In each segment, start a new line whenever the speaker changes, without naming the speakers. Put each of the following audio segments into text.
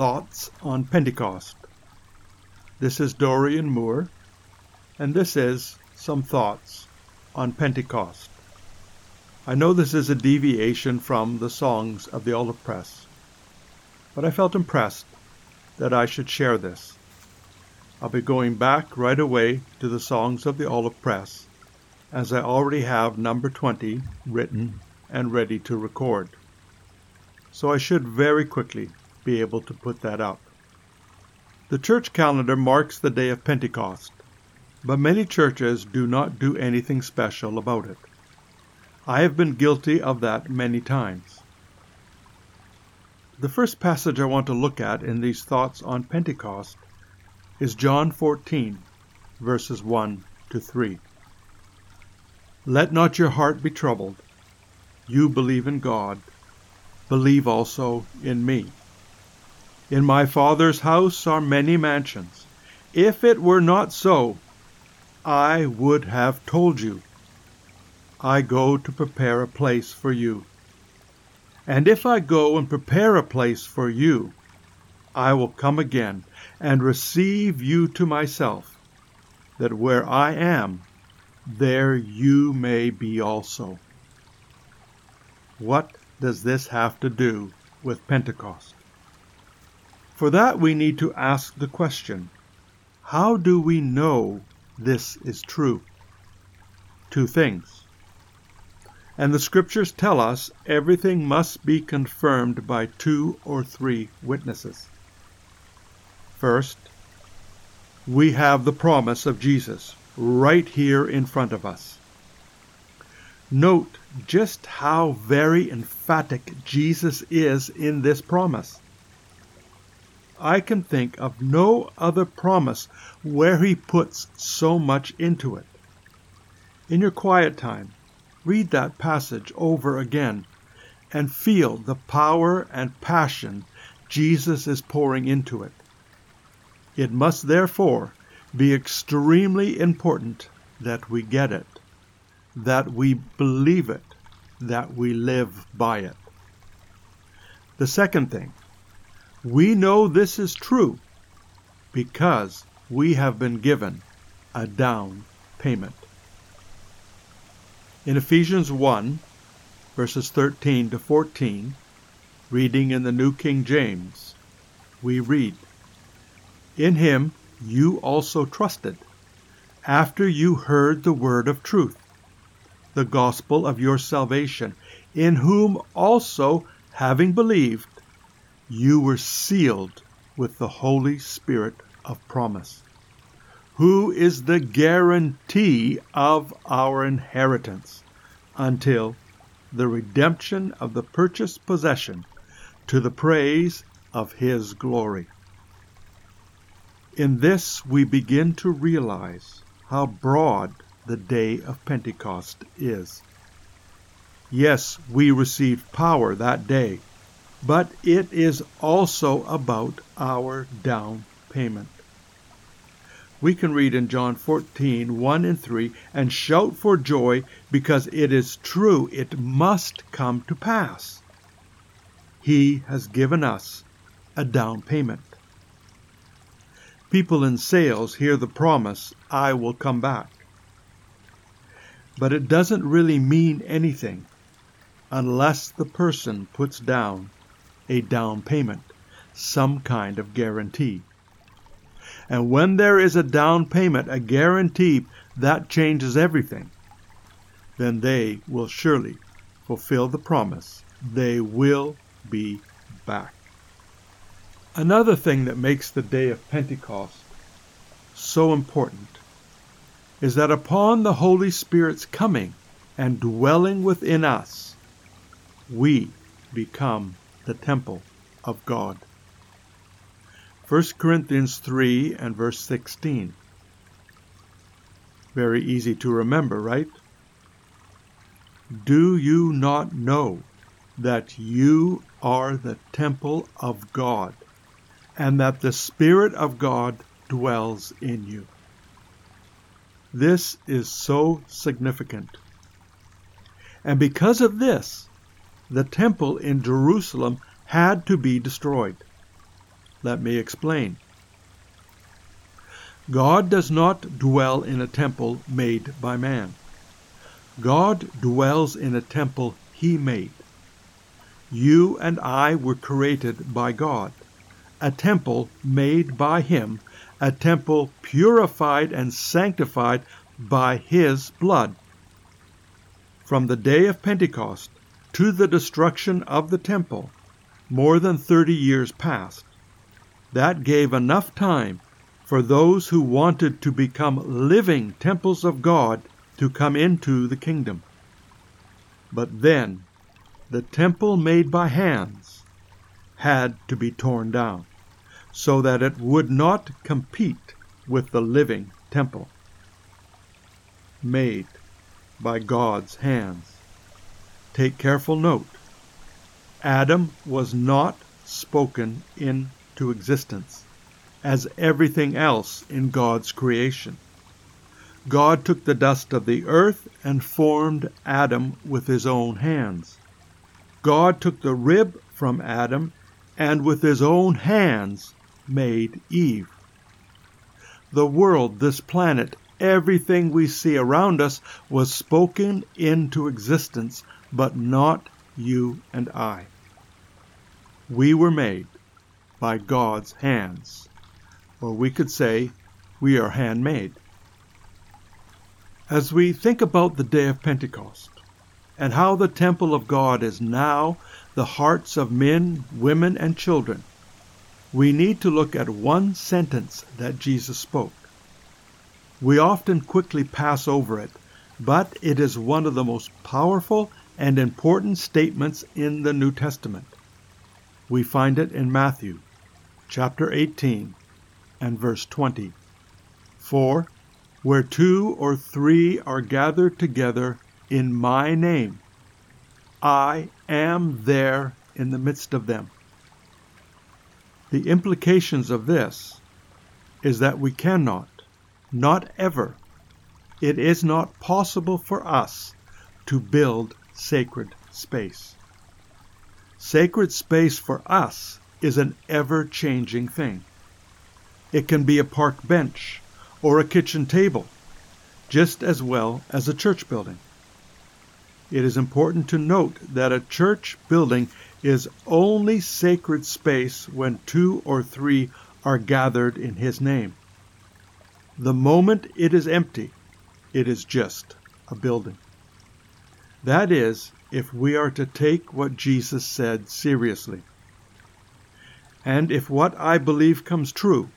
Thoughts on Pentecost. This is Dorian Moore, and this is Some Thoughts on Pentecost. I know this is a deviation from the songs of the Olive Press, but I felt impressed that I should share this. I'll be going back right away to the songs of the Olive Press, as I already have number 20 written and ready to record. So I should very quickly be able to put that up. The church calendar marks the day of Pentecost, but many churches do not do anything special about it. I have been guilty of that many times. The first passage I want to look at in these thoughts on Pentecost is John 14, verses 1 to 3. Let not your heart be troubled. You believe in God, believe also in me. In my Father's house are many mansions. If it were not so, I would have told you. I go to prepare a place for you. And if I go and prepare a place for you, I will come again and receive you to myself, that where I am, there you may be also. What does this have to do with Pentecost? For that, we need to ask the question how do we know this is true? Two things. And the scriptures tell us everything must be confirmed by two or three witnesses. First, we have the promise of Jesus right here in front of us. Note just how very emphatic Jesus is in this promise. I can think of no other promise where he puts so much into it. In your quiet time, read that passage over again and feel the power and passion Jesus is pouring into it. It must therefore be extremely important that we get it, that we believe it, that we live by it. The second thing, we know this is true because we have been given a down payment. In Ephesians 1, verses 13 to 14, reading in the New King James, we read, In him you also trusted, after you heard the word of truth, the gospel of your salvation, in whom also, having believed, you were sealed with the Holy Spirit of promise, who is the guarantee of our inheritance until the redemption of the purchased possession to the praise of His glory. In this we begin to realize how broad the day of Pentecost is. Yes, we received power that day but it is also about our down payment. We can read in John 14, 1 and 3, and shout for joy because it is true, it must come to pass. He has given us a down payment. People in sales hear the promise, I will come back. But it doesn't really mean anything unless the person puts down a down payment, some kind of guarantee. And when there is a down payment, a guarantee, that changes everything. Then they will surely fulfill the promise. They will be back. Another thing that makes the day of Pentecost so important is that upon the Holy Spirit's coming and dwelling within us, we become the temple of God. 1 Corinthians 3 and verse 16. Very easy to remember, right? Do you not know that you are the temple of God, and that the Spirit of God dwells in you? This is so significant. And because of this, the temple in Jerusalem had to be destroyed. Let me explain. God does not dwell in a temple made by man. God dwells in a temple he made. You and I were created by God, a temple made by him, a temple purified and sanctified by his blood. From the day of Pentecost to the destruction of the temple, more than 30 years passed. That gave enough time for those who wanted to become living temples of God to come into the kingdom. But then, the temple made by hands had to be torn down so that it would not compete with the living temple made by God's hands. Take careful note. Adam was not spoken into existence as everything else in God's creation. God took the dust of the earth and formed Adam with his own hands. God took the rib from Adam and with his own hands made Eve. The world, this planet, everything we see around us was spoken into existence, but not you and I. We were made by God's hands, or we could say we are handmade. As we think about the day of Pentecost and how the temple of God is now the hearts of men, women, and children, we need to look at one sentence that Jesus spoke. We often quickly pass over it, but it is one of the most powerful and important statements in the New Testament. We find it in Matthew chapter 18 and verse 20. For where two or three are gathered together in my name, I am there in the midst of them. The implications of this is that we cannot, not ever, it is not possible for us to build sacred space. Sacred space for us is an ever changing thing. It can be a park bench or a kitchen table, just as well as a church building. It is important to note that a church building is only sacred space when two or three are gathered in His name. The moment it is empty, it is just a building. That is, if we are to take what Jesus said seriously. And if what I believe comes true,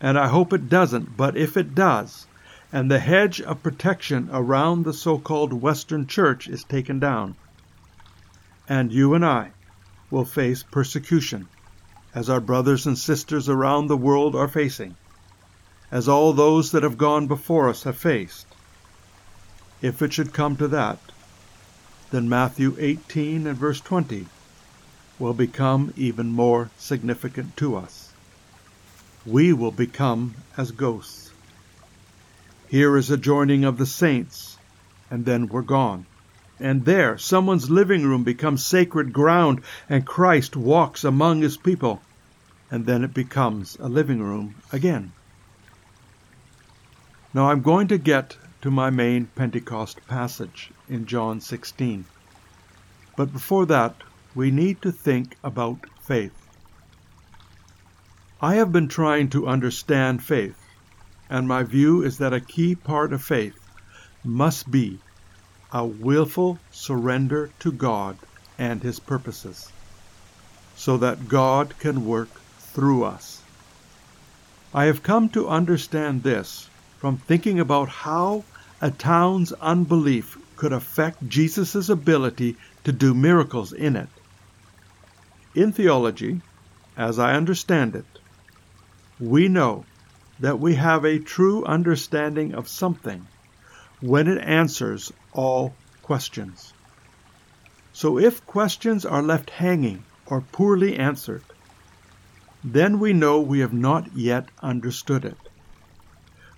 and I hope it doesn't, but if it does, and the hedge of protection around the so called Western Church is taken down. And you and I will face persecution, as our brothers and sisters around the world are facing, as all those that have gone before us have faced. If it should come to that, then Matthew 18 and verse 20 will become even more significant to us. We will become as ghosts. Here is a joining of the saints, and then we're gone. And there, someone's living room becomes sacred ground, and Christ walks among his people, and then it becomes a living room again. Now I'm going to get to my main Pentecost passage in John 16. But before that, we need to think about faith. I have been trying to understand faith and my view is that a key part of faith must be a willful surrender to God and His purposes, so that God can work through us. I have come to understand this from thinking about how a town's unbelief could affect Jesus' ability to do miracles in it. In theology, as I understand it, we know that we have a true understanding of something when it answers all questions. So if questions are left hanging or poorly answered, then we know we have not yet understood it,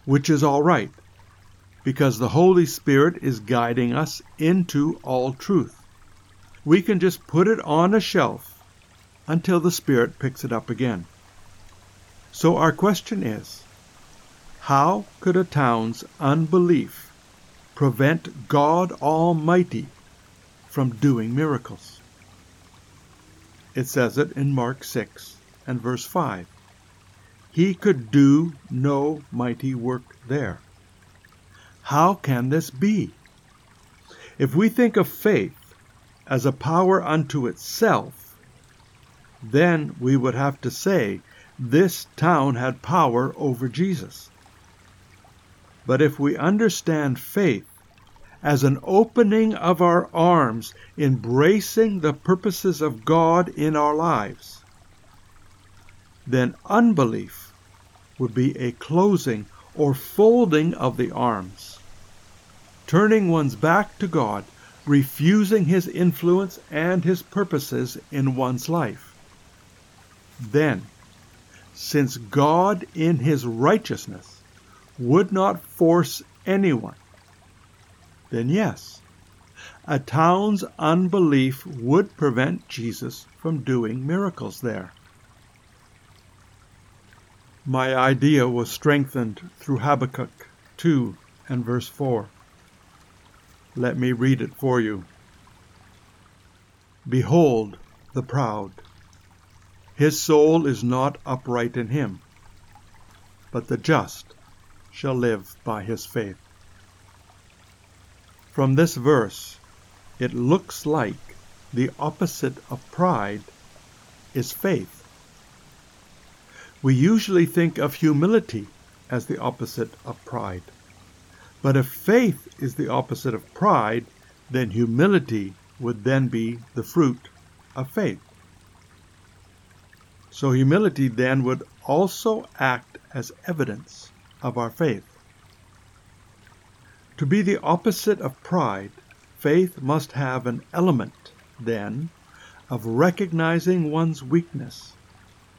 which is all right, because the Holy Spirit is guiding us into all truth. We can just put it on a shelf until the Spirit picks it up again. So our question is how could a town's unbelief prevent God Almighty from doing miracles? It says it in Mark 6 and verse 5. He could do no mighty work there. How can this be? If we think of faith as a power unto itself, then we would have to say this town had power over Jesus. But if we understand faith as an opening of our arms, embracing the purposes of God in our lives, then unbelief would be a closing or folding of the arms, turning one's back to God, refusing His influence and His purposes in one's life. Then, since God in His righteousness would not force anyone, then yes, a town's unbelief would prevent Jesus from doing miracles there. My idea was strengthened through Habakkuk 2 and verse 4. Let me read it for you. Behold the proud. His soul is not upright in him, but the just shall live by his faith. From this verse, it looks like the opposite of pride is faith. We usually think of humility as the opposite of pride. But if faith is the opposite of pride, then humility would then be the fruit of faith. So humility then would also act as evidence of our faith. To be the opposite of pride, faith must have an element, then, of recognizing one's weakness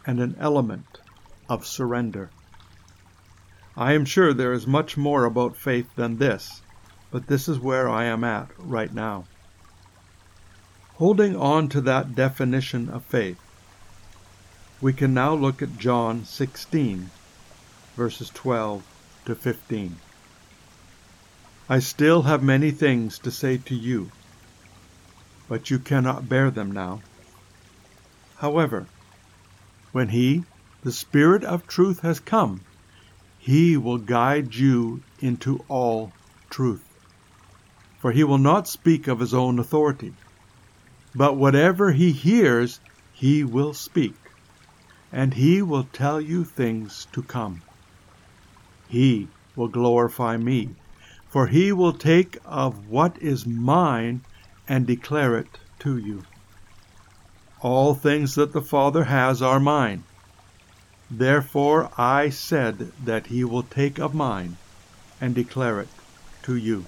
and an element of surrender. I am sure there is much more about faith than this, but this is where I am at right now. Holding on to that definition of faith, we can now look at John 16 verses 12 to 15. I still have many things to say to you, but you cannot bear them now. However, when He, the Spirit of truth, has come, He will guide you into all truth. For He will not speak of His own authority, but whatever He hears, He will speak, and He will tell you things to come he will glorify me. For he will take of what is mine and declare it to you. All things that the Father has are mine. Therefore I said that he will take of mine and declare it to you.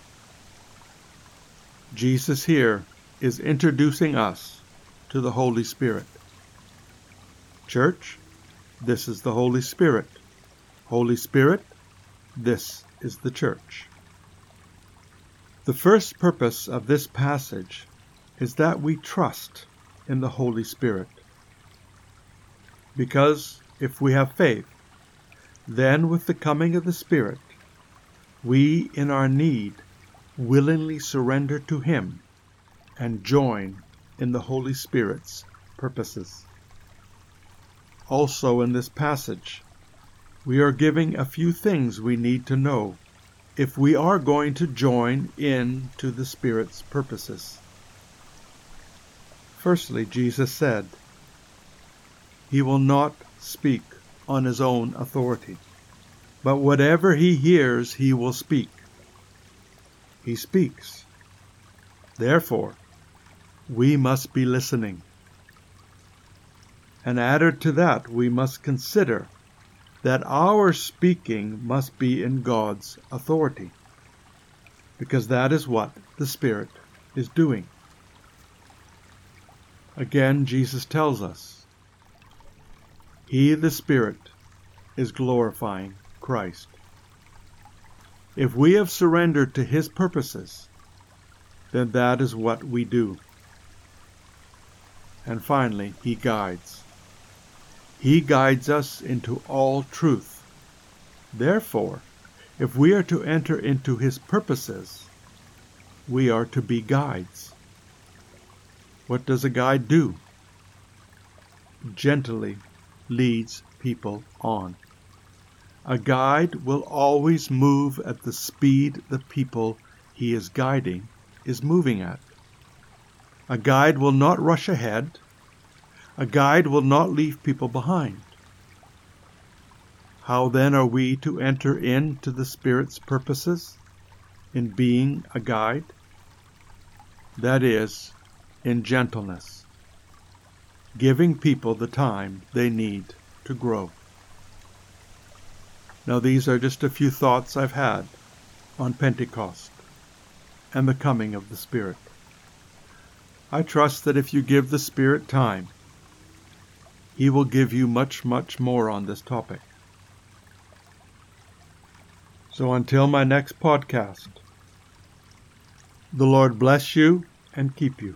Jesus here is introducing us to the Holy Spirit. Church, this is the Holy Spirit. Holy Spirit, this is the church. The first purpose of this passage is that we trust in the Holy Spirit. Because if we have faith, then with the coming of the Spirit, we in our need willingly surrender to Him and join in the Holy Spirit's purposes. Also in this passage, we are giving a few things we need to know if we are going to join in to the Spirit's purposes. Firstly, Jesus said, He will not speak on His own authority, but whatever He hears, He will speak. He speaks. Therefore, we must be listening. And added to that, we must consider that our speaking must be in God's authority, because that is what the Spirit is doing. Again, Jesus tells us, He, the Spirit, is glorifying Christ. If we have surrendered to His purposes, then that is what we do. And finally, He guides. He guides us into all truth. Therefore, if we are to enter into His purposes, we are to be guides. What does a guide do? Gently leads people on. A guide will always move at the speed the people he is guiding is moving at. A guide will not rush ahead. A guide will not leave people behind. How then are we to enter into the Spirit's purposes in being a guide? That is, in gentleness, giving people the time they need to grow. Now, these are just a few thoughts I've had on Pentecost and the coming of the Spirit. I trust that if you give the Spirit time, He will give you much, much more on this topic. So until my next podcast, the Lord bless you and keep you.